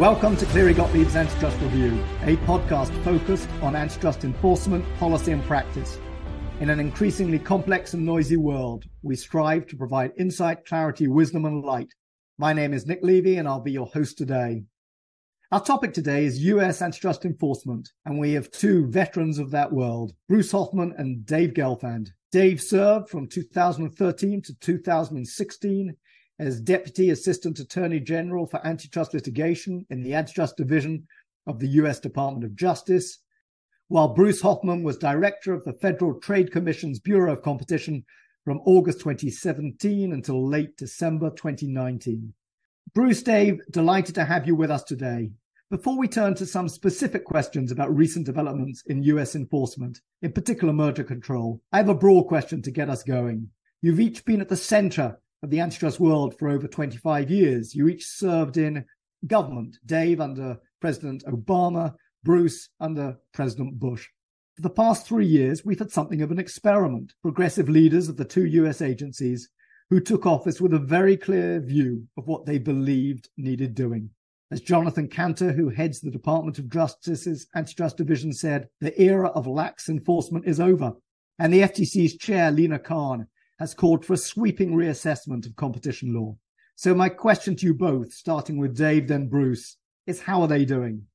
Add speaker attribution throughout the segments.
Speaker 1: Welcome to Cleary Gottlieb's Antitrust Review, a podcast focused on antitrust enforcement, policy, and practice. In an increasingly complex and noisy world, we strive to provide insight, clarity, wisdom, and light. My name is Nick Levy, and I'll be your host today. Our topic today is US antitrust enforcement, and we have two veterans of that world, Bruce Hoffman and Dave Gelfand. Dave served from 2013 to 2016 as Deputy Assistant Attorney General for Antitrust Litigation in the Antitrust Division of the U.S. Department of Justice, while Bruce Hoffman was Director of the Federal Trade Commission's Bureau of Competition from August 2017 until late December 2019. Bruce, Dave, delighted to have you with us today. Before we turn to some specific questions about recent developments in US enforcement, in particular merger control, I have a broad question to get us going. You've each been at the center of the antitrust world for over 25 years. You each served in government, Dave under President Obama, Bruce under President Bush. For the past three years, we've had something of an experiment. Progressive leaders of the two US agencies who took office with a very clear view of what they believed needed doing. As Jonathan Kanter, who heads the Department of Justice's Antitrust Division, said, the era of lax enforcement is over. And the FTC's chair, Lina Khan, has called for a sweeping reassessment of competition law. So, my question to you both, starting with Dave, then Bruce, is how are they doing?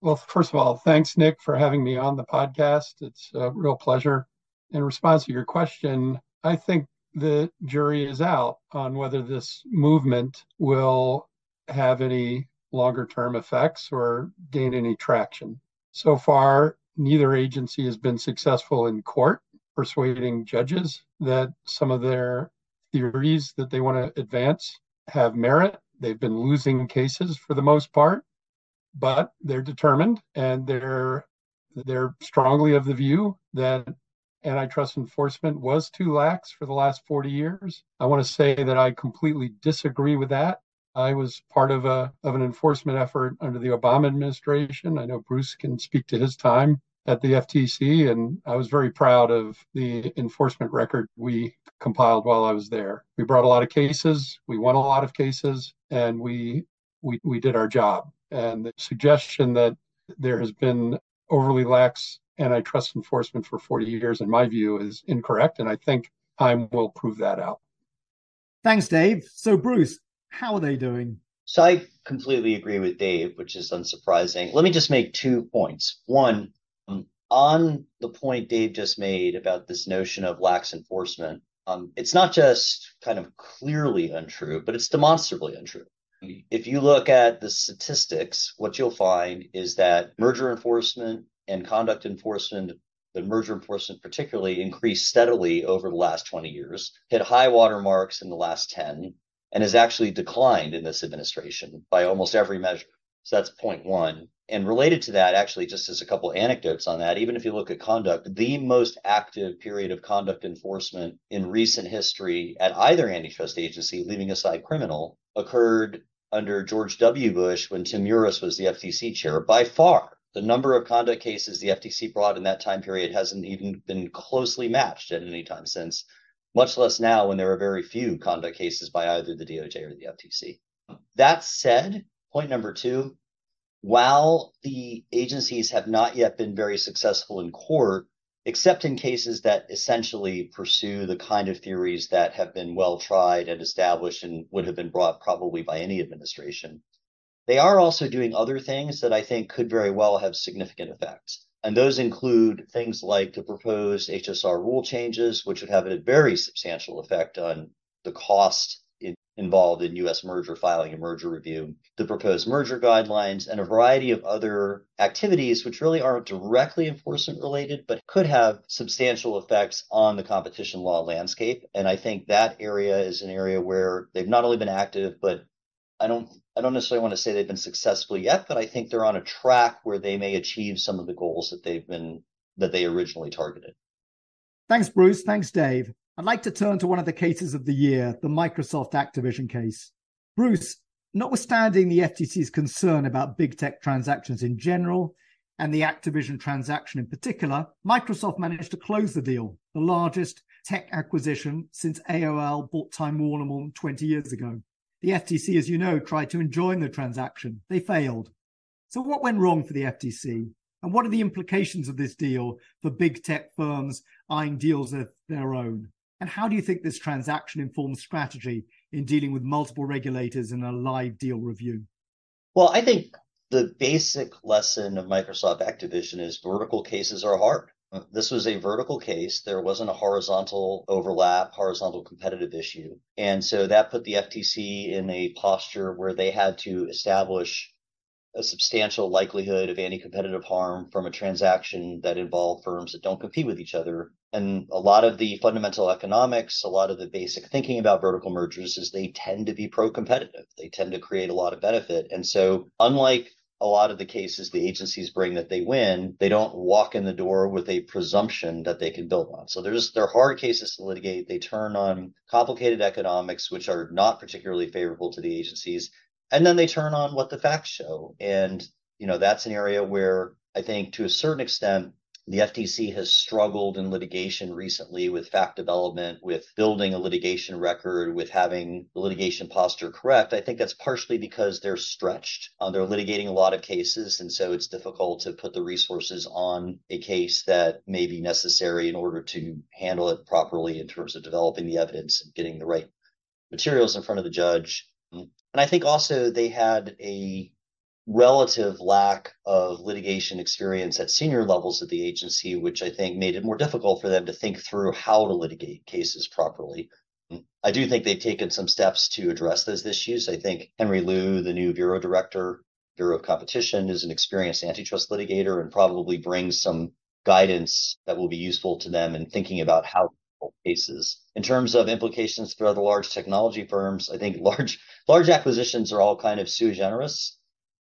Speaker 2: Well, first of all, thanks, Nick, for having me on the podcast. It's a real pleasure. In response to your question, I think the jury is out on whether this movement will have any longer term effects or gain any traction. So far, neither agency has been successful in court persuading judges that some of their theories that they want to advance have merit. They've been losing cases for the most part, but they're determined and they're they're strongly of the view that antitrust enforcement was too lax for the last 40 years. I want to say that I completely disagree with that. I was part of a of an enforcement effort under the Obama administration. I know Bruce can speak to his time at the FTC, and I was very proud of the enforcement record we compiled while I was there. We brought a lot of cases, we won a lot of cases, and we we we did our job. And the suggestion that there has been overly lax antitrust enforcement for 40 years, in my view, is incorrect, and I think time will prove that out.
Speaker 1: Thanks, Dave. So, Bruce, how are they doing?
Speaker 3: So I completely agree with Dave, which is unsurprising. Let me just make two points. One, on the point Dave just made about this notion of lax enforcement, um, it's not just kind of clearly untrue, but it's demonstrably untrue. If you look at the statistics, what you'll find is that merger enforcement and conduct enforcement, the merger enforcement particularly, increased steadily over the last 20 years, hit high water marks in the last 10, and has actually declined in this administration by almost every measure. So that's point one. And related to that, actually, just as a couple anecdotes on that, even if you look at conduct, the most active period of conduct enforcement in recent history at either antitrust agency, leaving aside criminal, occurred under George W. Bush when Tim Muris was the FTC chair. By far, the number of conduct cases the FTC brought in that time period hasn't even been closely matched at any time since, much less now when there are very few conduct cases by either the DOJ or the FTC. That said, point number two, while the agencies have not yet been very successful in court, except in cases that essentially pursue the kind of theories that have been well tried and established and would have been brought probably by any administration, they are also doing other things that I think could very well have significant effects. And those include things like the proposed HSR rule changes, which would have a very substantial effect on the cost involved in U.S. merger filing and merger review, the proposed merger guidelines, and a variety of other activities which really aren't directly enforcement related, but could have substantial effects on the competition law landscape. And I think that area is an area where they've not only been active, but I don't I don't necessarily want to say they've been successful yet, but I think they're on a track where they may achieve some of the goals that they've been that they originally targeted.
Speaker 1: Thanks, Bruce. Thanks, Dave. I'd like to turn to one of the cases of the year, the Microsoft Activision case. Bruce, notwithstanding the FTC's concern about big tech transactions in general and the Activision transaction in particular, Microsoft managed to close the deal, the largest tech acquisition since AOL bought Time Warner more than 20 years ago. The FTC, as you know, tried to enjoin the transaction. They failed. So, what went wrong for the FTC? And what are the implications of this deal for big tech firms eyeing deals of their own? And how do you think this transaction informs strategy in dealing with multiple regulators in a live deal review?
Speaker 3: Well, I think the basic lesson of Microsoft Activision is vertical cases are hard. This was a vertical case. There wasn't a horizontal overlap, horizontal competitive issue. And so that put the FTC in a posture where they had to establish a substantial likelihood of anti competitive harm from a transaction that involved firms that don't compete with each other. And a lot of the fundamental economics, a lot of the basic thinking about vertical mergers is they tend to be pro competitive. They tend to create a lot of benefit. And so, unlike a lot of the cases the agencies bring that they win, they don't walk in the door with a presumption that they can build on. So there's they're hard cases to litigate. They turn on complicated economics, which are not particularly favorable to the agencies, and then they turn on what the facts show. And you know that's an area where I think to a certain extent the FTC has struggled in litigation recently with fact development, with building a litigation record, with having the litigation posture correct. I think that's partially because they're stretched. Uh, they're litigating a lot of cases, and so it's difficult to put the resources on a case that may be necessary in order to handle it properly in terms of developing the evidence and getting the right materials in front of the judge. And I think also they had a relative lack of litigation experience at senior levels of the agency, which I think made it more difficult for them to think through how to litigate cases properly. I do think they've taken some steps to address those issues. I think Henry Liu, the new bureau director, Bureau of Competition, is an experienced antitrust litigator and probably brings some guidance that will be useful to them in thinking about how cases. In terms of implications for other large technology firms, I think large large acquisitions are all kind of sui generis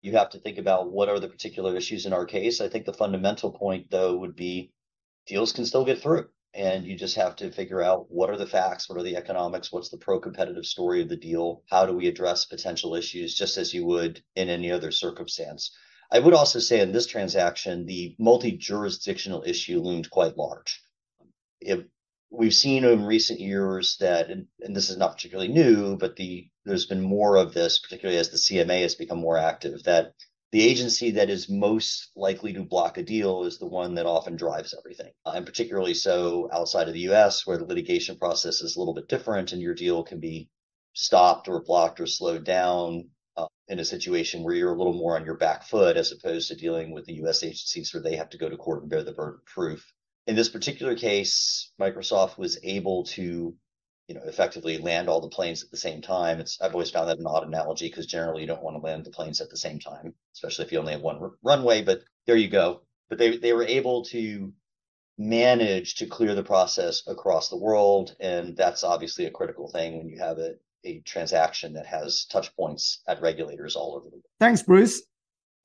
Speaker 3: you have to think about what are the particular issues in our case. I think the fundamental point, though, would be deals can still get through. And you just have to figure out what are the facts, what are the economics, what's the pro competitive story of the deal, how do we address potential issues, just as you would in any other circumstance. I would also say in this transaction, the multi jurisdictional issue loomed quite large. It, we've seen in recent years that, and, and, this is not particularly new, but the there's been more of this, particularly as the CMA has become more active, that the agency that is most likely to block a deal is the one that often drives everything. Uh, and particularly so outside of the US, where the litigation process is a little bit different and your deal can be stopped or blocked or slowed down uh, in a situation where you're a little more on your back foot as opposed to dealing with the US agencies where they have to go to court and bear the burden of proof. In this particular case, Microsoft was able to you know, effectively land all the planes at the same time. It's I've always found that an odd analogy because generally you don't want to land the planes at the same time, especially if you only have one r- runway. But there you go. But they they were able to manage to clear the process across the world, and that's obviously a critical thing when you have a a transaction that has touch points at regulators all over the world.
Speaker 1: Thanks, Bruce.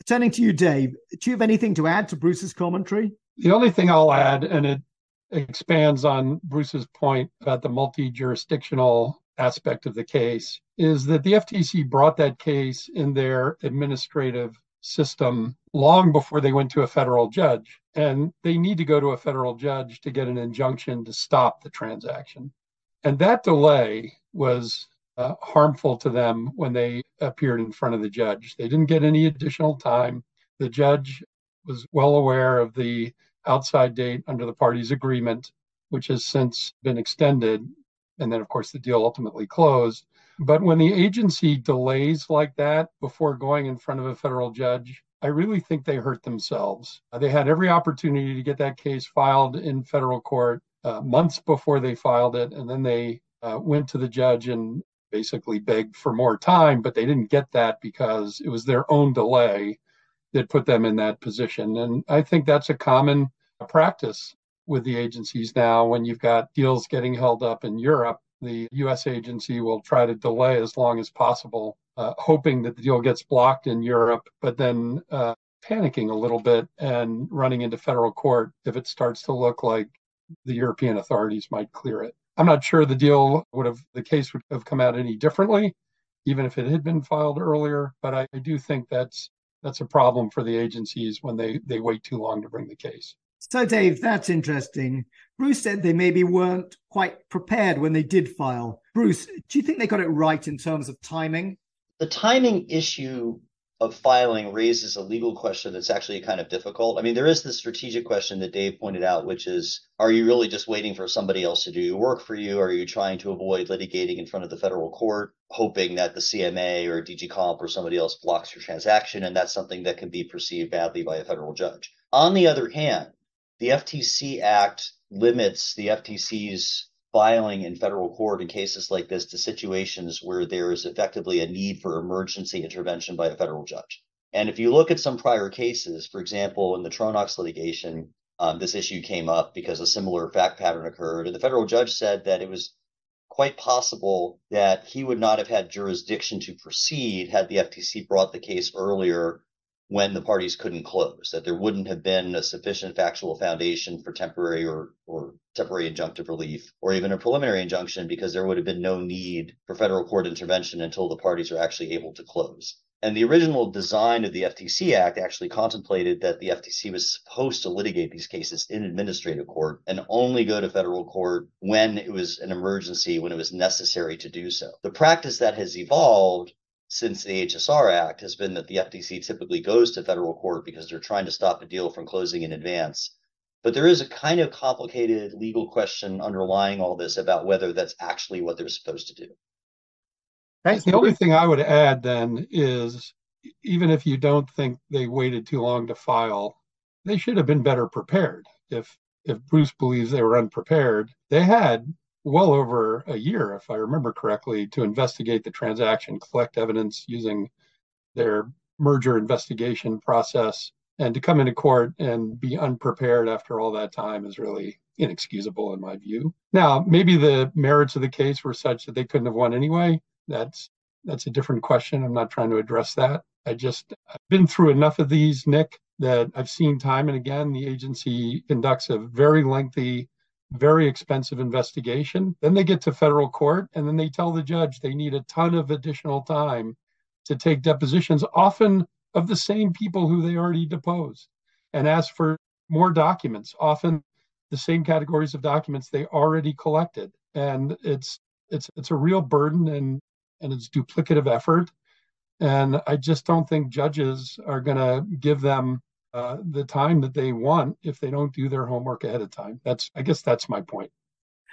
Speaker 1: Turning to you, Dave, do you have anything to add to Bruce's commentary?
Speaker 2: The only thing I'll add, and it expands on Bruce's point about the multi jurisdictional aspect of the case is that the FTC brought that case in their administrative system long before they went to a federal judge. And they need to go to a federal judge to get an injunction to stop the transaction. And that delay was uh, harmful to them when they appeared in front of the judge. They didn't get any additional time. The judge was well aware of the outside date under the parties' agreement, which has since been extended. And then, of course, the deal ultimately closed. But when the agency delays like that before going in front of a federal judge, I really think they hurt themselves. They had every opportunity to get that case filed in federal court uh, months before they filed it. And then they uh, went to the judge and basically begged for more time, but they didn't get that because it was their own delay that put them in that position. And I think that's a common practice with the agencies now when you've got deals getting held up in Europe. The US agency will try to delay as long as possible, uh, hoping that the deal gets blocked in Europe, but then uh, panicking a little bit and running into federal court if it starts to look like the European authorities might clear it. I'm not sure the deal would have, the case would have come out any differently, even if it had been filed earlier. But I, I do think that's that's a problem for the agencies when they they wait too long to bring the case.
Speaker 1: So, Dave, that's interesting. Bruce said they maybe weren't quite prepared when they did file. Bruce, do you think they got it right in terms of timing?
Speaker 3: The timing issue of filing raises a legal question that's actually kind of difficult. I mean, there is the strategic question that Dave pointed out, which is are you really just waiting for somebody else to do your work for you? Are you trying to avoid litigating in front of the federal court, hoping that the CMA or DG Comp or somebody else blocks your transaction? And that's something that can be perceived badly by a federal judge. On the other hand, the FTC Act limits the FTC's filing in federal court in cases like this to situations where there is effectively a need for emergency intervention by a federal judge. And if you look at some prior cases, for example, in the Tronox litigation, um, this issue came up because a similar fact pattern occurred. And the federal judge said that it was quite possible that he would not have had jurisdiction to proceed had the FTC brought the case earlier when the parties couldn't close, that there wouldn't have been a sufficient factual foundation for temporary or, or temporary injunctive relief or even a preliminary injunction because there would have been no need for federal court intervention until the parties are actually able to close. And the original design of the FTC Act actually contemplated that the FTC was supposed to litigate these cases in administrative court and only go to federal court when it was an emergency, when it was necessary to do so. The practice that has evolved since the HSR Act has been that the FTC typically goes to federal court because they're trying to stop a deal from closing in advance. But there is a kind of complicated legal question underlying all this about whether that's actually what they're supposed to do.
Speaker 2: Thanks. The only thing I would add then is even if you don't think they waited too long to file, they should have been better prepared. If if Bruce believes they were unprepared, they had well over a year, if I remember correctly, to investigate the transaction, collect evidence using their merger investigation process, and to come into court and be unprepared after all that time is really inexcusable in my view. Now, maybe the merits of the case were such that they couldn't have won anyway. That's that's a different question. I'm not trying to address that. I just I've been through enough of these, Nick, that I've seen time and again the agency conducts a very lengthy very expensive investigation. Then they get to federal court and then they tell the judge they need a ton of additional time to take depositions, often of the same people who they already deposed, and ask for more documents, often the same categories of documents they already collected. And it's it's it's a real burden and and it's duplicative effort. And I just don't think judges are going to give them uh, the time that they want if they don't do their homework ahead of time. That's, I guess, that's my point.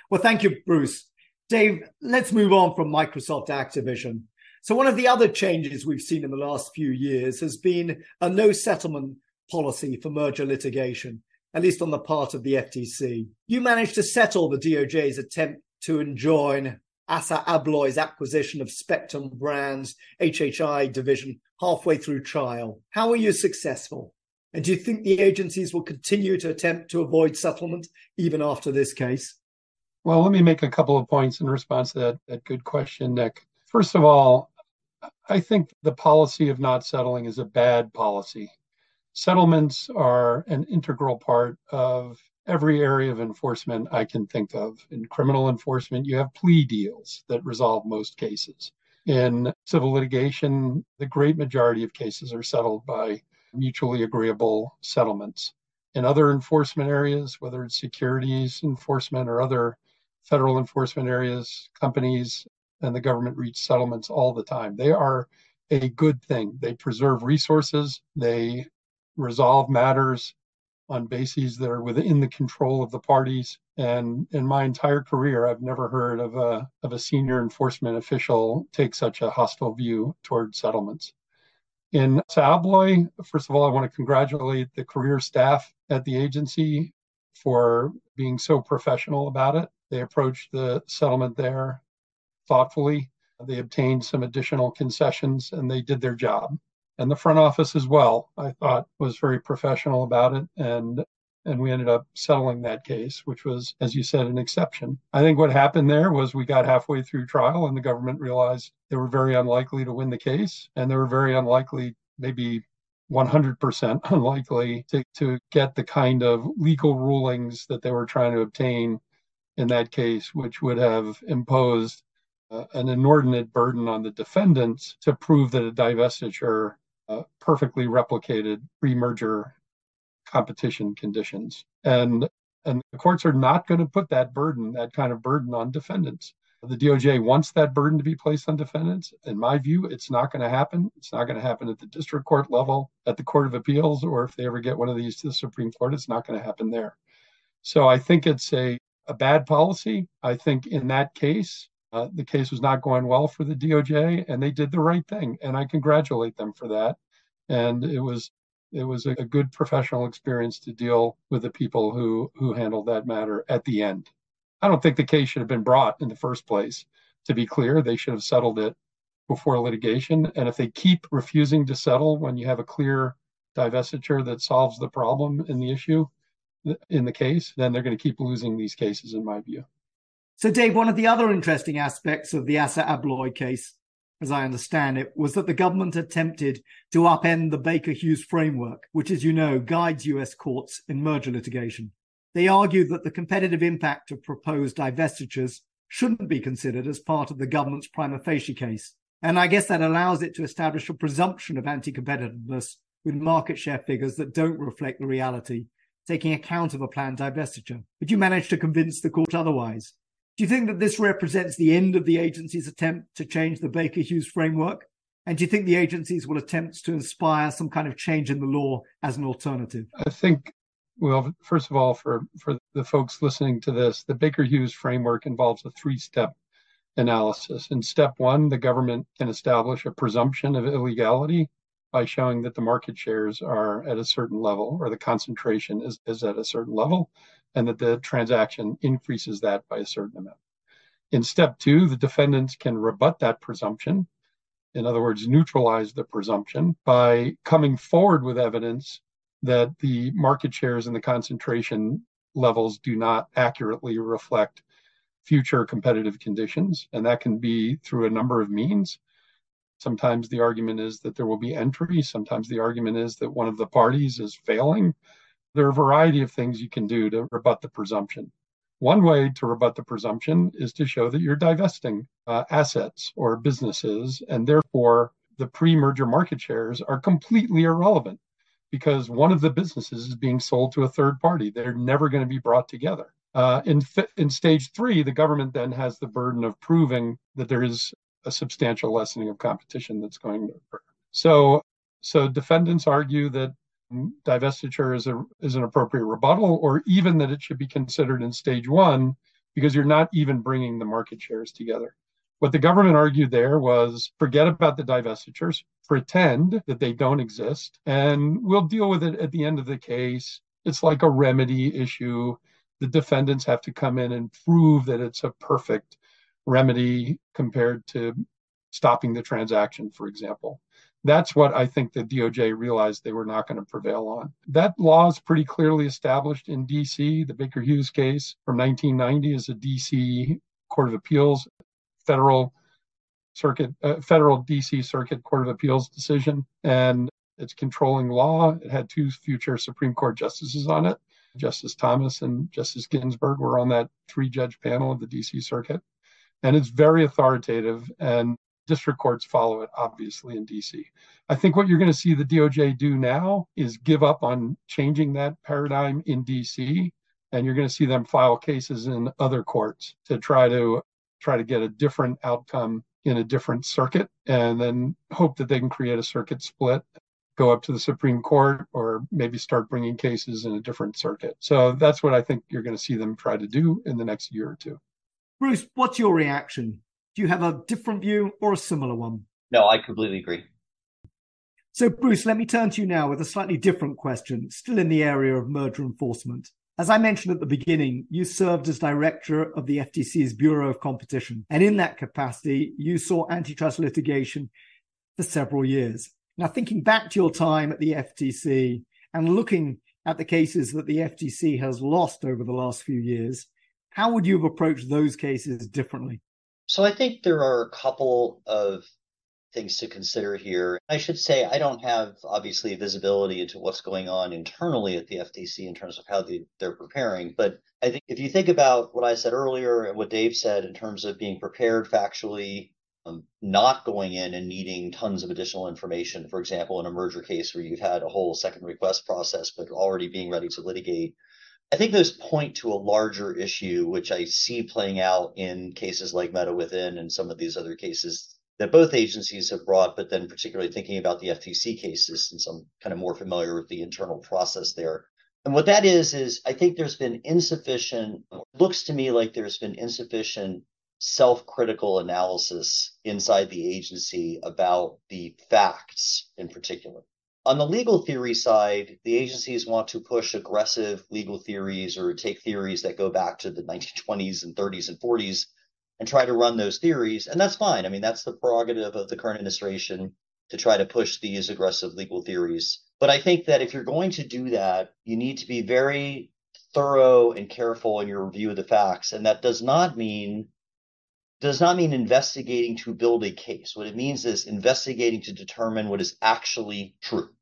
Speaker 1: Well, thank you, Bruce. Dave, let's move on from Microsoft Activision. So, one of the other changes we've seen in the last few years has been a no settlement policy for merger litigation, at least on the part of the FTC. You managed to settle the DOJ's attempt to enjoin Assa Abloy's acquisition of Spectrum Brands HHI division halfway through trial. How were you successful? And do you think the agencies will continue to attempt to avoid settlement even after this case?
Speaker 2: Well, let me make a couple of points in response to that, that good question, Nick. First of all, I think the policy of not settling is a bad policy. Settlements are an integral part of every area of enforcement I can think of. In criminal enforcement, you have plea deals that resolve most cases. In civil litigation, the great majority of cases are settled by mutually agreeable settlements. In other enforcement areas, whether it's securities enforcement or other federal enforcement areas, companies and the government reach settlements all the time. They are a good thing. They preserve resources, they resolve matters on bases that are within the control of the parties. And in my entire career, I've never heard of a of a senior enforcement official take such a hostile view toward settlements. In Abloy, first of all, I want to congratulate the career staff at the agency for being so professional about it. They approached the settlement there thoughtfully. They obtained some additional concessions and they did their job. And the front office as well, I thought was very professional about it. And and we ended up settling that case, which was, as you said, an exception. I think what happened there was we got halfway through trial and the government realized they were very unlikely to win the case and they were very unlikely, maybe 100% unlikely to, to get the kind of legal rulings that they were trying to obtain in that case, which would have imposed uh, an inordinate burden on the defendants to prove that a divestiture uh, perfectly replicated pre-merger competition conditions. And and the courts are not going to put that burden, that kind of burden on defendants. The DOJ wants that burden to be placed on defendants. In my view, it's not going to happen. It's not going to happen at the district court level, at the Court of Appeals, or if they ever get one of these to the Supreme Court, it's not going to happen there. So I think it's a, a bad policy. I think in that case, uh, the case was not going well for the DOJ, and they did the right thing, and I congratulate them for that. And it was it was a, a good professional experience to deal with the people who who handled that matter at the end. I don't think the case should have been brought in the first place. To be clear, they should have settled it before litigation. And if they keep refusing to settle when you have a clear divestiture that solves the problem in the issue in the case, then they're going to keep losing these cases, in my view.
Speaker 1: So, Dave, one of the other interesting aspects of the Assa Abloy case, as I understand it, was that the government attempted to upend the Baker Hughes framework, which, as you know, guides US courts in merger litigation. They argued that the competitive impact of proposed divestitures shouldn't be considered as part of the government's prima facie case. And I guess that allows it to establish a presumption of anti competitiveness with market share figures that don't reflect the reality, taking account of a planned divestiture. But you managed to convince the court otherwise. Do you think that this represents the end of the agency's attempt to change the Baker Hughes framework? And do you think the agencies will attempt to inspire some kind of change in the law as an alternative?
Speaker 2: I think well, first of all, for, for the folks listening to this, the Baker Hughes framework involves a three step analysis. In step one, the government can establish a presumption of illegality by showing that the market shares are at a certain level or the concentration is, is at a certain level and that the transaction increases that by a certain amount. In step two, the defendants can rebut that presumption. In other words, neutralize the presumption by coming forward with evidence that the market shares and the concentration levels do not accurately reflect future competitive conditions. And that can be through a number of means. Sometimes the argument is that there will be entry. Sometimes the argument is that one of the parties is failing. There are a variety of things you can do to rebut the presumption. One way to rebut the presumption is to show that you're divesting uh, assets or businesses, and therefore the pre merger market shares are completely irrelevant because one of the businesses is being sold to a third party. They're never going to be brought together. Uh, in, in stage three, the government then has the burden of proving that there is a substantial lessening of competition that's going to occur. So, so defendants argue that divestiture is a is an appropriate rebuttal, or even that it should be considered in stage one because you're not even bringing the market shares together. What the government argued there was forget about the divestitures, pretend that they don't exist, and we'll deal with it at the end of the case. It's like a remedy issue. The defendants have to come in and prove that it's a perfect remedy compared to stopping the transaction, for example. That's what I think the DOJ realized they were not going to prevail on. That law is pretty clearly established in DC. The Baker Hughes case from 1990 is a DC Court of Appeals federal circuit, uh, federal DC Circuit Court of Appeals decision, and it's controlling law. It had two future Supreme Court justices on it. Justice Thomas and Justice Ginsburg were on that three judge panel of the DC Circuit. And it's very authoritative, and district courts follow it, obviously, in DC. I think what you're going to see the DOJ do now is give up on changing that paradigm in DC, and you're going to see them file cases in other courts to try to try to get a different outcome in a different circuit and then hope that they can create a circuit split go up to the Supreme Court or maybe start bringing cases in a different circuit. So that's what I think you're going to see them try to do in the next year or two.
Speaker 1: Bruce, what's your reaction? Do you have a different view or a similar one?
Speaker 3: No, I completely agree.
Speaker 1: So, Bruce, let me turn to you now with a slightly different question, still in the area of merger enforcement. As I mentioned at the beginning, you served as director of the FTC's Bureau of Competition. And in that capacity, you saw antitrust litigation for several years. Now, thinking back to your time at the FTC and looking at the cases that the FTC has lost over the last few years, how would you have approached those cases differently?
Speaker 3: So I think there are a couple of things to consider here. I should say I don't have obviously visibility into what's going on internally at the FTC in terms of how they, they're preparing. But I think if you think about what I said earlier and what Dave said in terms of being prepared factually, um, not going in and needing tons of additional information, for example, in a merger case where you've had a whole second request process, but already being ready to litigate, I think those point to a larger issue, which I see playing out in cases like Meta Within and some of these other cases that both agencies have brought, but then particularly thinking about the FTC cases, since I'm kind of more familiar with the internal process there. And what that is, is I think there's been insufficient, looks to me like there's been insufficient self critical analysis inside the agency about the facts in particular. On the legal theory side, the agencies want to push aggressive legal theories or take theories that go back to the 1920s and 30s and 40s and try to run those theories. And that's fine. I mean, that's the prerogative of the current administration to try to push these aggressive legal theories. But I think that if you're going to do that, you need to be very thorough and careful in your review of the facts. And that does not mean does not mean investigating to build a case. What it means is investigating to determine what is actually true.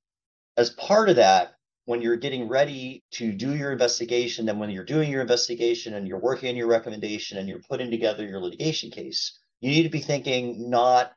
Speaker 3: As part of that, when you're getting ready to do your investigation, then when you're doing your investigation and you're working on your recommendation and you're putting together your litigation case, you need to be thinking not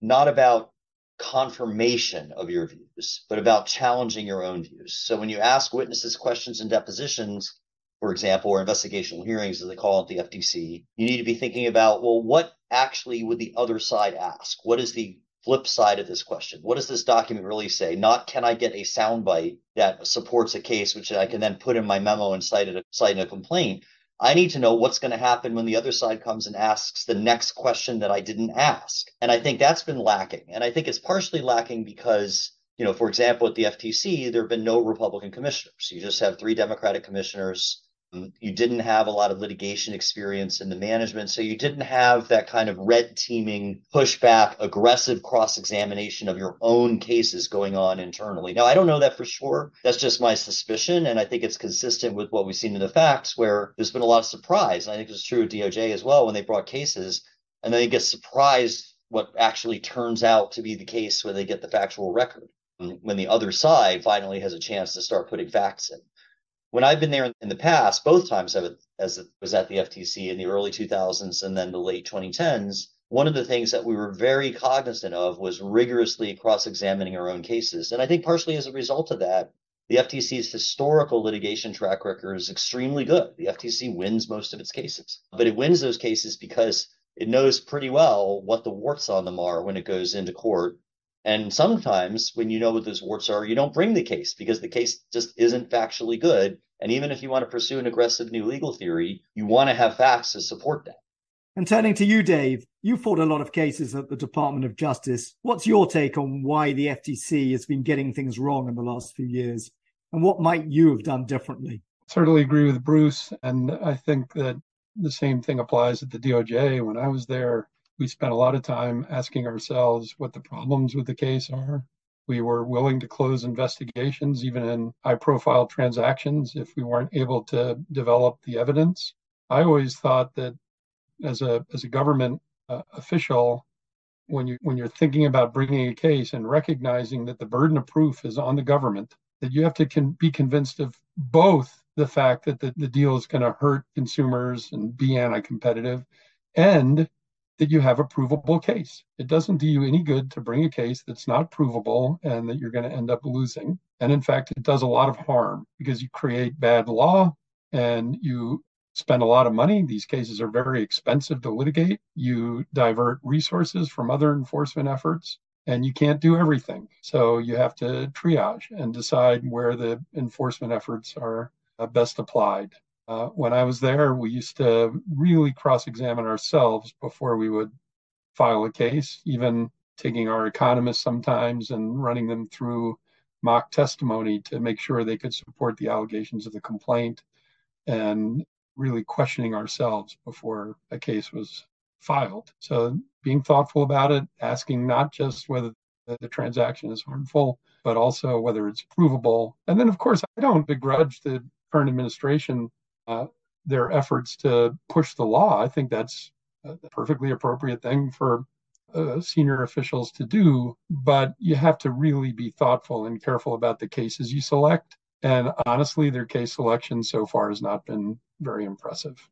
Speaker 3: not about confirmation of your views, but about challenging your own views. So when you ask witnesses questions and depositions, for example, or investigational hearings, as they call it, the FTC, you need to be thinking about, well, what actually would the other side ask? What is the flip side of this question? What does this document really say? Not can I get a soundbite that supports a case, which I can then put in my memo and cite, it, cite a complaint. I need to know what's going to happen when the other side comes and asks the next question that I didn't ask. And I think that's been lacking. And I think it's partially lacking because, you know, for example, at the FTC, there have been no Republican commissioners. You just have three Democratic commissioners. You didn't have a lot of litigation experience in the management. So you didn't have that kind of red teaming, pushback, aggressive cross examination of your own cases going on internally. Now, I don't know that for sure. That's just my suspicion. And I think it's consistent with what we've seen in the facts, where there's been a lot of surprise. And I think it's true of DOJ as well when they brought cases and then they get surprised what actually turns out to be the case when they get the factual record when the other side finally has a chance to start putting facts in when I've been there in the past, both times I as it was at the FTC in the early 2000s and then the late 2010s, one of the things that we were very cognizant of was rigorously cross-examining our own cases. And I think partially as a result of that, the FTC's historical litigation track record is extremely good. The FTC wins most of its cases, but it wins those cases because it knows pretty well what the warts on them are when it goes into court and sometimes when you know what those warts are, you don't bring the case because the case just isn't factually good. And even if you want to pursue an aggressive new legal theory, you want to have facts to support that.
Speaker 1: And turning to you, Dave, you fought a lot of cases at the Department of Justice. What's your take on why the FTC has been getting things wrong in the last few years? And what might you have done differently?
Speaker 2: Certainly agree with Bruce. And I think that the same thing applies at the DOJ. When I was there, we spent a lot of time asking ourselves what the problems with the case are. We were willing to close investigations, even in high profile transactions, if we weren't able to develop the evidence. I always thought that as a, as a government uh, official, when you when you're thinking about bringing a case and recognizing that the burden of proof is on the government, that you have to con- be convinced of both the fact that the, the deal is going to hurt consumers and be anti-competitive, and that you have a provable case. It doesn't do you any good to bring a case that's not provable and that you're going to end up losing. And in fact, it does a lot of harm because you create bad law and you spend a lot of money. These cases are very expensive to litigate. You divert resources from other enforcement efforts and you can't do everything. So you have to triage and decide where the enforcement efforts are uh, best applied. Uh, when I was there, we used to really cross examine ourselves before we would file a case, even taking our economists sometimes and running them through mock testimony to make sure they could support the allegations of the complaint and really questioning ourselves before a case was filed. So being thoughtful about it, asking not just whether the transaction is harmful, but also whether it's provable. And then, of course, I don't begrudge the current administration uh, their efforts to push the law. I think that's a perfectly appropriate thing for uh, senior officials to do, but you have to really be thoughtful and careful about the cases you select. And honestly, their case selection so far has not been very impressive.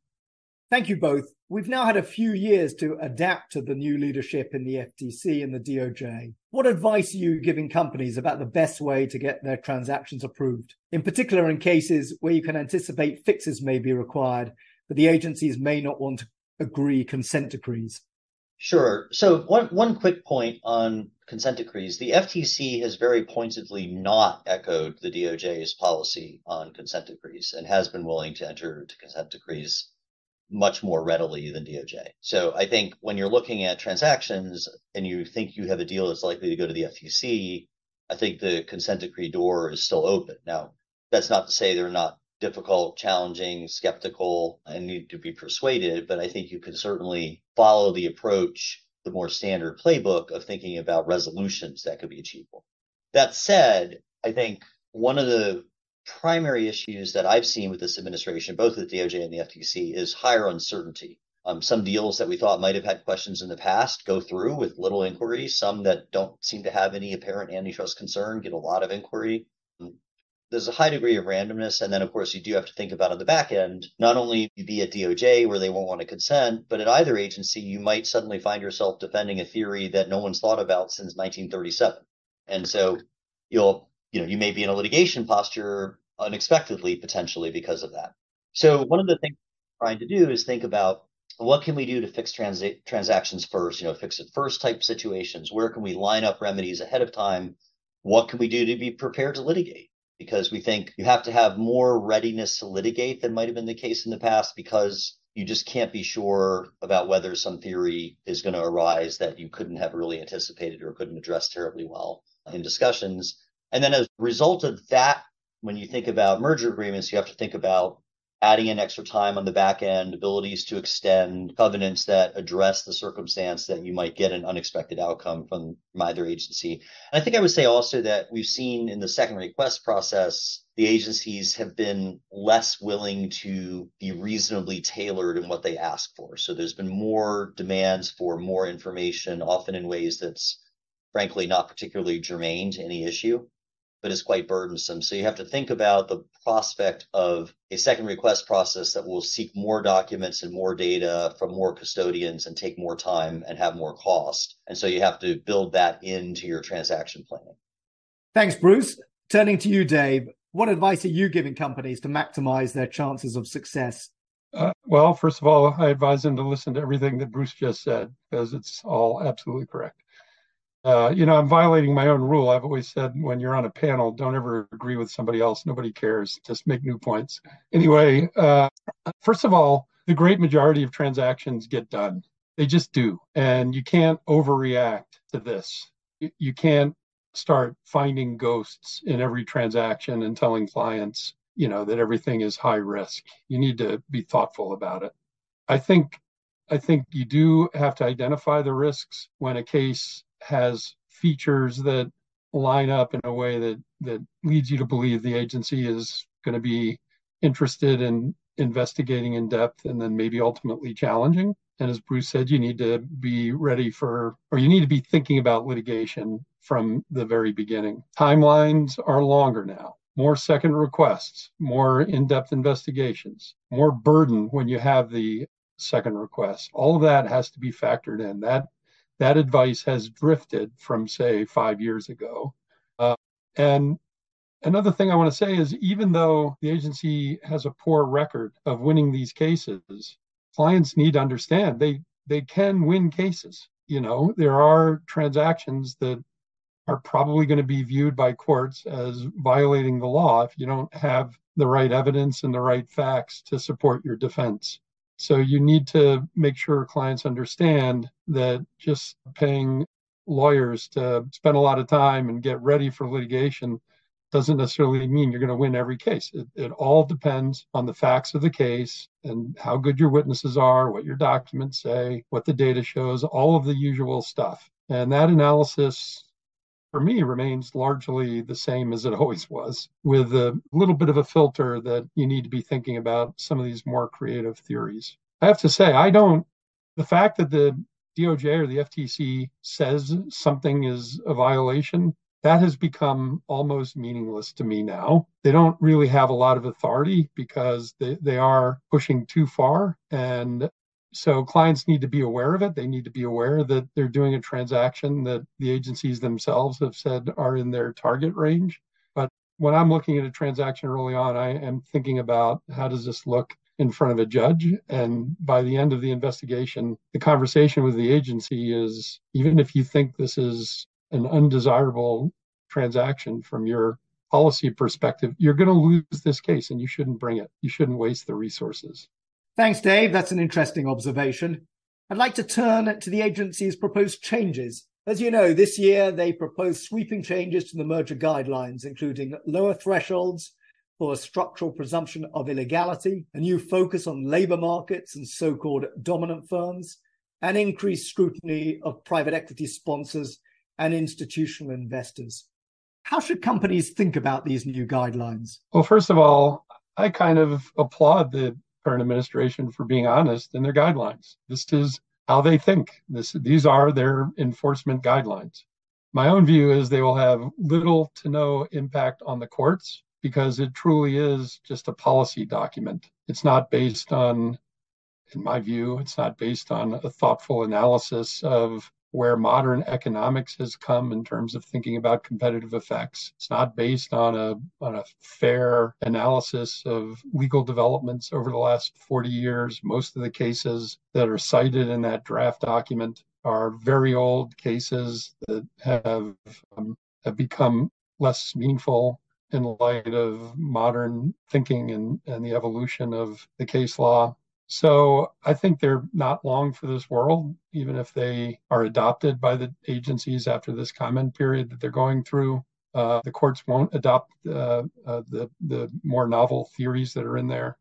Speaker 1: Thank you both. We've now had a few years to adapt to the new leadership in the FTC and the DOJ. What advice are you giving companies about the best way to get their transactions approved? In particular, in cases where you can anticipate fixes may be required, but the agencies may not want to agree consent decrees.
Speaker 3: Sure. So one one quick point on consent decrees. The FTC has very pointedly not echoed the DOJ's policy on consent decrees and has been willing to enter into consent decrees much more readily than DOJ. So I think when you're looking at transactions and you think you have a deal that's likely to go to the FTC, I think the consent decree door is still open. Now, that's not to say they're not difficult, challenging, skeptical, and need to be persuaded, but I think you can certainly follow the approach, the more standard playbook of thinking about resolutions that could be achievable. That said, I think one of the primary issues that I've seen with this administration, both with DOJ and the FTC, is higher uncertainty. Um, some deals that we thought might have had questions in the past go through with little inquiry. Some that don't seem to have any apparent antitrust concern get a lot of inquiry. There's a high degree of randomness. And then, of course, you do have to think about on the back end, not only be at DOJ where they won't want to consent, but at either agency, you might suddenly find yourself defending a theory that no one's thought about since 1937. And so you'll you know, you may be in a litigation posture unexpectedly, potentially because of that. So one of the things we're trying to do is think about what can we do to fix trans- transactions first, you know, fix it first type situations. Where can we line up remedies ahead of time? What can we do to be prepared to litigate? Because we think you have to have more readiness to litigate than might have been the case in the past because you just can't be sure about whether some theory is going to arise that you couldn't have really anticipated or couldn't address terribly well in discussions. And then as a result of that, when you think about merger agreements, you have to think about adding in extra time on the back end, abilities to extend covenants that address the circumstance that you might get an unexpected outcome from, from either agency. And I think I would say also that we've seen in the second request process, the agencies have been less willing to be reasonably tailored in what they ask for. So there's been more demands for more information, often in ways that's frankly not particularly germane to any issue but is quite burdensome. So you have to think about the prospect of a second request process that will seek more documents and more data from more custodians and take more time and have more cost. And so you have to build that into your transaction planning.
Speaker 1: Thanks, Bruce. Turning to you, Dave, what advice are you giving companies to maximize their chances of success?
Speaker 2: Uh, well, first of all, I advise them to listen to everything that Bruce just said because it's all absolutely correct. Uh, you know, I'm violating my own rule. I've always said when you're on a panel, don't ever agree with somebody else. Nobody cares. Just make new points. Anyway, uh, first of all, the great majority of transactions get done. They just do. And you can't overreact to this. You can't start finding ghosts in every transaction and telling clients, you know, that everything is high risk. You need to be thoughtful about it. I think I think you do have to identify the risks when a case has features that line up in a way that that leads you to believe the agency is going to be interested in investigating in depth and then maybe ultimately challenging. And as Bruce said, you need to be ready for, or you need to be thinking about litigation from the very beginning. Timelines are longer now. More second requests, more in depth investigations, more burden when you have the second request. All of that has to be factored in. That that advice has drifted from, say, five years ago. Uh, and another thing I want to say is even though the agency has a poor record of winning these cases, clients need to understand they they can win cases. You know, there are transactions that are probably going to be viewed by courts as violating the law if you don't have the right evidence and the right facts to support your defense. So you need to make sure clients understand that just paying lawyers to spend a lot of time and get ready for litigation doesn't necessarily mean you're going to win every case. It, it, all depends on the facts of the case and how good your witnesses are, what your documents say, what the data shows, all of the usual stuff. And that analysis for me remains largely the same as it always was, with a little bit of a filter that you need to be thinking about some of these more creative theories. I have to say, I don't, the fact that the DOJ or the FTC says something is a violation that has become almost meaningless to me now. They don't really have a lot of authority because they, they are pushing too far. And so clients need to be aware of it. They need to be aware that they're doing a transaction that the agencies themselves have said are in their target range. But when I'm looking at a transaction early on, I am thinking about how does this look in front of a judge. And by the end of the investigation, the conversation with the agency is even if you think this is an undesirable transaction from your policy perspective, you're going to lose this case and you shouldn't bring it. You shouldn't waste the resources.
Speaker 1: Thanks, Dave. That's an interesting observation. I'd like to turn to the agency's proposed changes. As you know, this year they proposed sweeping changes to the merger guidelines, including lower thresholds for a structural presumption of illegality, a new focus on labor markets and so called dominant firms, and increased scrutiny of private equity sponsors and institutional investors. How should companies think about these new guidelines?
Speaker 2: Well, first of all, I kind of applaud the current administration for being honest in their guidelines. This is how they think. This, these are their enforcement guidelines. My own view is they will have little to no impact on the courts because it truly is just a policy document. It's not based on, in my view, it's not based on a thoughtful analysis of where modern economics has come in terms of thinking about competitive effects. It's not based on a, on a fair analysis of legal developments over the last 40 years. Most of the cases that are cited in that draft document are very old cases that have, um, have become less meaningful in light of modern thinking and, and the evolution of the case law. So I think they're not long for this world, even if they are adopted by the agencies after this comment period that they're going through. Uh, the courts won't adopt uh, uh, the the more novel theories that are in there.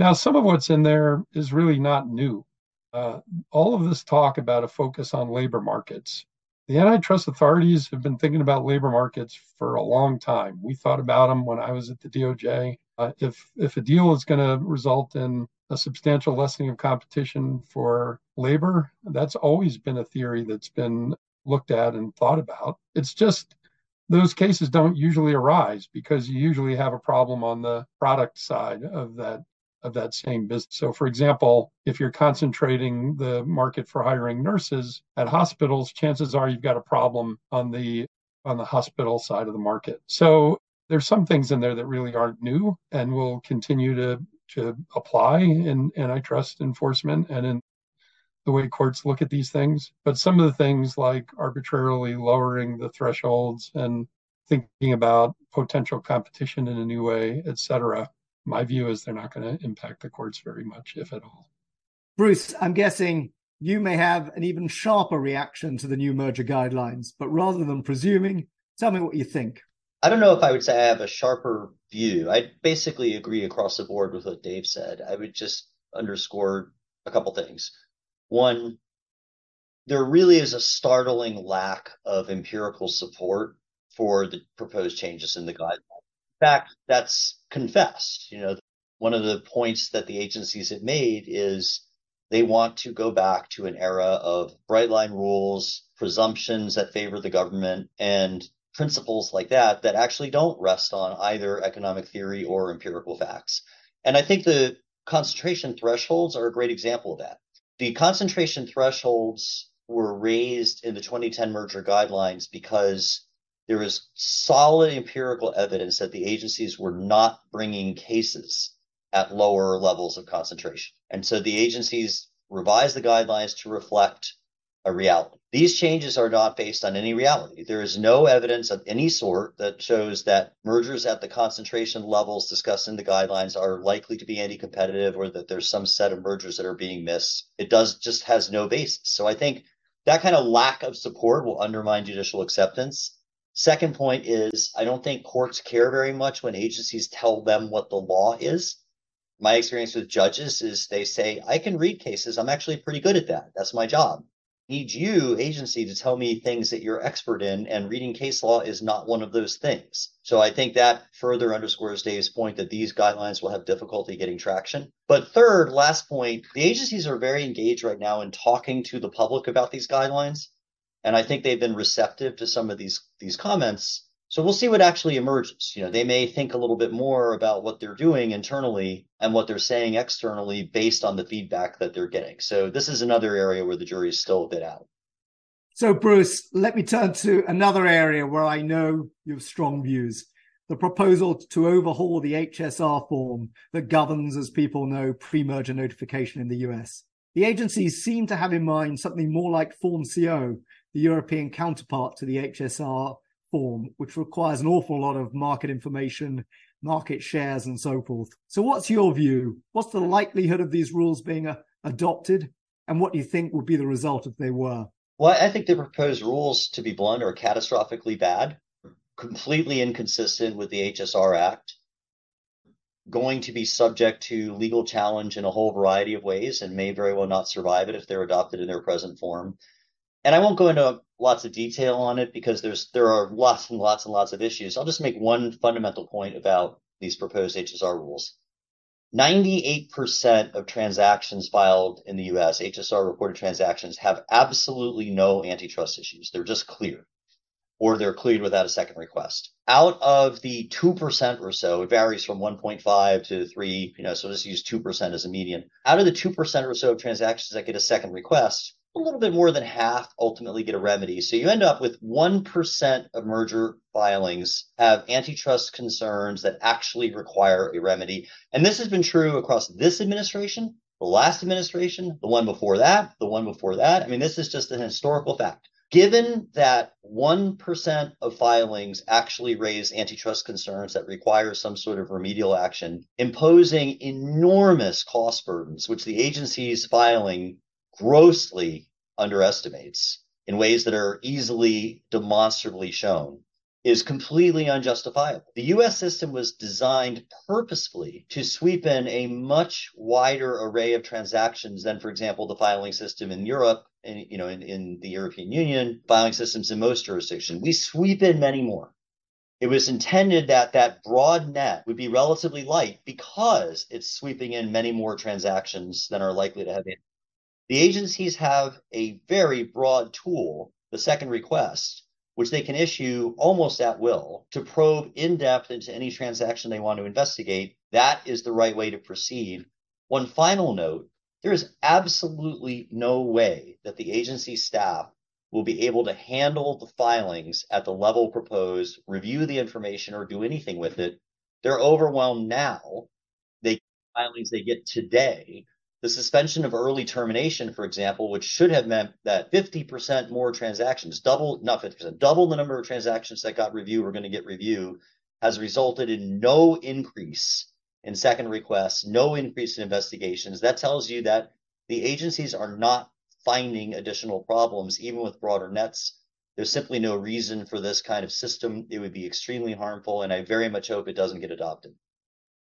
Speaker 2: Now, some of what's in there is really not new. Uh, all of this talk about a focus on labor markets. The antitrust authorities have been thinking about labor markets for a long time. We thought about them when I was at the DOJ. Uh, if if a deal is going to result in a substantial lessening of competition for labor. That's always been a theory that's been looked at and thought about. It's just those cases don't usually arise because you usually have a problem on the product side of that of that same business. So for example, if you're concentrating the market for hiring nurses at hospitals, chances are you've got a problem on the on the hospital side of the market. So there's some things in there that really aren't new and will continue to to apply in antitrust enforcement and in the way courts look at these things. But some of the things like arbitrarily lowering the thresholds and thinking about potential competition in a new way, et cetera, my view is they're not going to impact the courts very much, if at all.
Speaker 1: Bruce, I'm guessing you may have an even sharper reaction to the new merger guidelines, but rather than presuming, tell me what you think.
Speaker 3: I don't know if I would say I have a sharper view. I basically agree across the board with what Dave said. I would just underscore a couple things. One, there really is a startling lack of empirical support for the proposed changes in the guidelines. In fact, that's confessed. You know, one of the points that the agencies have made is they want to go back to an era of bright line rules, presumptions that favor the government, and principles like that that actually don't rest on either economic theory or empirical facts. And I think the concentration thresholds are a great example of that. The concentration thresholds were raised in the 2010 merger guidelines because there is solid empirical evidence that the agencies were not bringing cases at lower levels of concentration. And so the agencies revised the guidelines to reflect a reality. These changes are not based on any reality. There is no evidence of any sort that shows that mergers at the concentration levels discussed in the guidelines are likely to be anti-competitive or that there's some set of mergers that are being missed. It does just has no basis. So I think that kind of lack of support will undermine judicial acceptance. Second point is I don't think courts care very much when agencies tell them what the law is. My experience with judges is they say, I can read cases. I'm actually pretty good at that. That's my job need you, agency, to tell me things that you're expert in, and reading case law is not one of those things. So I think that further underscores Dave's point that these guidelines will have difficulty getting traction. But third, last point, the agencies are very engaged right now in talking to the public about these guidelines. And I think they've been receptive to some of these these comments. So we'll see what actually emerges. You know, they may think a little bit more about what they're doing internally and what they're saying externally based on the feedback that they're getting. So this is another area where the jury is still a bit out.
Speaker 1: So, Bruce, let me turn to another area where I know you have strong views the proposal to overhaul the HSR form that governs, as people know, pre merger notification in the US. The agencies seem to have in mind something more like Form CO, the European counterpart to the HSR form, which requires an awful lot of market information, market shares, and so forth. So, what's your view? What's the likelihood of these rules being uh, adopted? And what do you think would be the result if they were?
Speaker 3: Well, I think the proposed rules, to be blunt, are catastrophically bad, completely inconsistent with the HSR Act, going to be subject to legal challenge in a whole variety of ways and may very well not survive it if they're adopted in their present form. And I won't go into lots of detail on it because there's there are lots and lots and lots of issues. I'll just make one fundamental point about these proposed HSR rules. 98% of transactions filed in the US, HSR reported transactions, have absolutely no antitrust issues. They're just clear, or they're cleared without a second request. Out of the 2% or so, it varies from 1.5 to 3, you know, so let's use 2% as a median. Out of the 2% or so of transactions that get a second request, a little bit more than half ultimately get a remedy. So you end up with 1% of merger filings have antitrust concerns that actually require a remedy. And this has been true across this administration, the last administration, the one before that, the one before that. I mean, this is just an historical fact. Given that 1% of filings actually raise antitrust concerns that require some sort of remedial action, imposing enormous cost burdens, which the agency's filing grossly underestimates in ways that are easily demonstrably shown is completely unjustifiable. The US system was designed purposefully to sweep in a much wider array of transactions than, for example, the filing system in Europe and you know in, in the European Union, filing systems in most jurisdictions. We sweep in many more. It was intended that that broad net would be relatively light because it's sweeping in many more transactions than are likely to have the agencies have a very broad tool, the second request, which they can issue almost at will to probe in depth into any transaction they want to investigate. That is the right way to proceed. One final note there is absolutely no way that the agency staff will be able to handle the filings at the level proposed, review the information, or do anything with it. They're overwhelmed now. They filings they get today the suspension of early termination, for example, which should have meant that 50% more transactions, double, not 50%, double the number of transactions that got review are going to get review, has resulted in no increase in second requests, no increase in investigations. That tells you that the agencies are not finding additional problems, even with broader nets. There's simply no reason for this kind of system. It would be extremely harmful, and I very much hope it doesn't get adopted.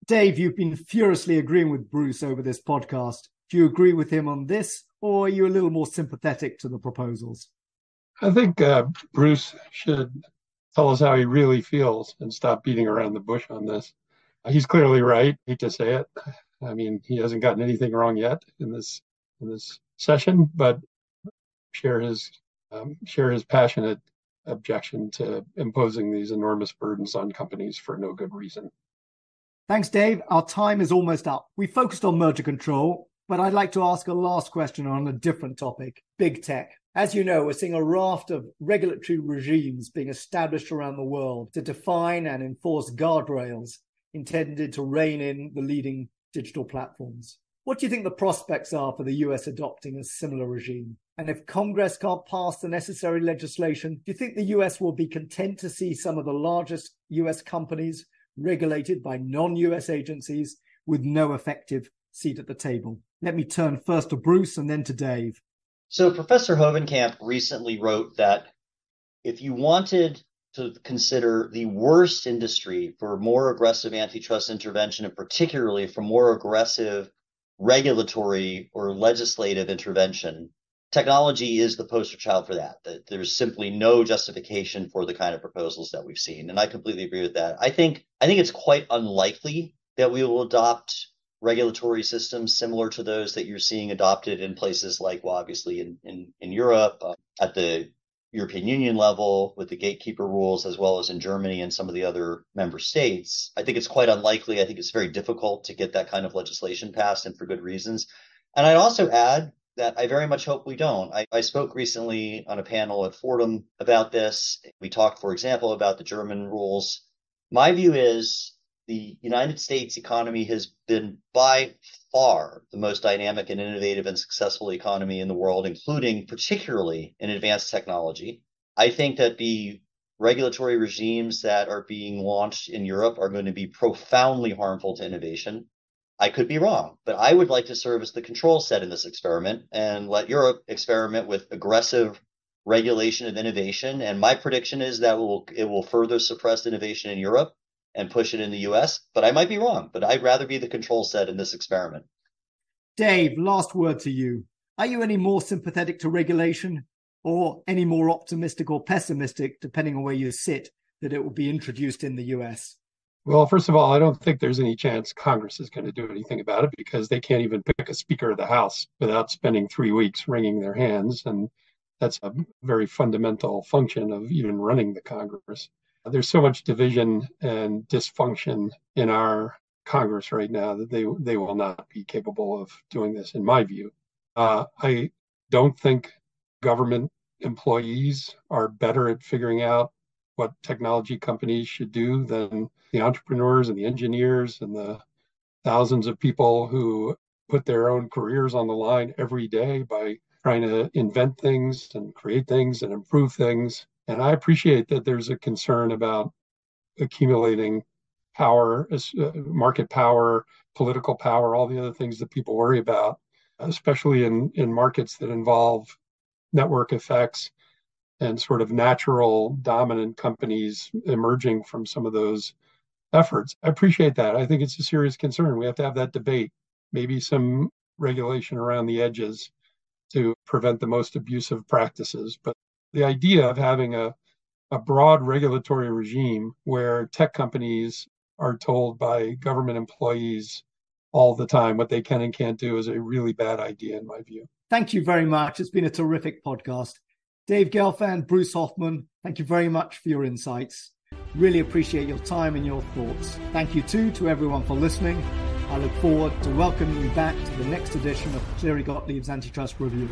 Speaker 1: Dave, you've been furiously agreeing with Bruce over this podcast. Do you agree with him on this, or are you a little more sympathetic to the proposals?
Speaker 2: I think uh, Bruce should tell us how he really feels and stop beating around the bush on this. He's clearly right. I hate to say it. I mean, he hasn't gotten anything wrong yet in this in this session, but share his um, share his passionate objection to imposing these enormous burdens on companies for no good reason.
Speaker 1: Thanks, Dave. Our time is almost up. We focused on merger control, but I'd like to ask a last question on a different topic big tech. As you know, we're seeing a raft of regulatory regimes being established around the world to define and enforce guardrails intended to rein in the leading digital platforms. What do you think the prospects are for the US adopting a similar regime? And if Congress can't pass the necessary legislation, do you think the US will be content to see some of the largest US companies regulated by non US agencies with no effective seat at the table. Let me turn first to Bruce and then to Dave.
Speaker 3: So, Professor Hovenkamp recently wrote that if you wanted to consider the worst industry for more aggressive antitrust intervention, and particularly for more aggressive regulatory or legislative intervention, technology is the poster child for that. That there's simply no justification for the kind of proposals that we've seen, and I completely agree with that. I think I think it's quite unlikely that we will adopt regulatory systems similar to those that you're seeing adopted in places like, well, obviously in in, in Europe uh, at the European Union level with the gatekeeper rules, as well as in Germany and some of the other member states, I think it's quite unlikely. I think it's very difficult to get that kind of legislation passed and for good reasons. And I'd also add that I very much hope we don't. I, I, spoke recently on a panel at Fordham about this. We talked, for example, about the German rules. My view is the United States economy has been by far the most dynamic and innovative and successful economy in the world, including particularly in advanced technology. I think that the regulatory regimes that are being launched in Europe are going to be profoundly harmful to innovation. I could be wrong, but I would like to serve as the control set in this experiment and let Europe experiment with aggressive regulation of innovation. And my prediction is that will, it will further suppress innovation in Europe and push it in the US, but I might be wrong. But I'd rather be the control set in this experiment.
Speaker 1: Dave, last word to you. Are you any more sympathetic to regulation or any more optimistic or pessimistic, depending on where you sit, that it will be introduced in the US?
Speaker 2: Well, first of all, I don't think there's any chance Congress is going to do anything about it because they can't even pick a Speaker of the House without spending three weeks wringing their hands. And that's a very fundamental function of even running the Congress. There's so much division and dysfunction in our Congress right now that they they will not be capable of doing this, in my view. Uh, I don't think government employees are better at figuring out what technology companies should do than the entrepreneurs and the engineers and the thousands of people who put their own careers on the line every day by trying to invent things and create things and improve things. And I appreciate that there's a concern about accumulating power, uh, market power, political power, all the other things that people worry about, especially in, in markets that involve network effects and sort of natural dominant companies emerging from some of those efforts. I appreciate that. I think it's a serious concern. We have to have that debate, maybe some regulation around the edges to prevent the most abusive practices. But the idea of having a, a broad regulatory regime where tech companies are told by government employees all the time what they can and can't do is a really bad idea, in my view.
Speaker 1: Thank you very much. It's been a terrific podcast. Dave Gelfand, Bruce Hoffman, thank you very much for your insights. Really appreciate your time and your thoughts. Thank you too to everyone for listening. I look forward to welcoming you back to the next edition of Cleary Gottlieb's Antitrust Review.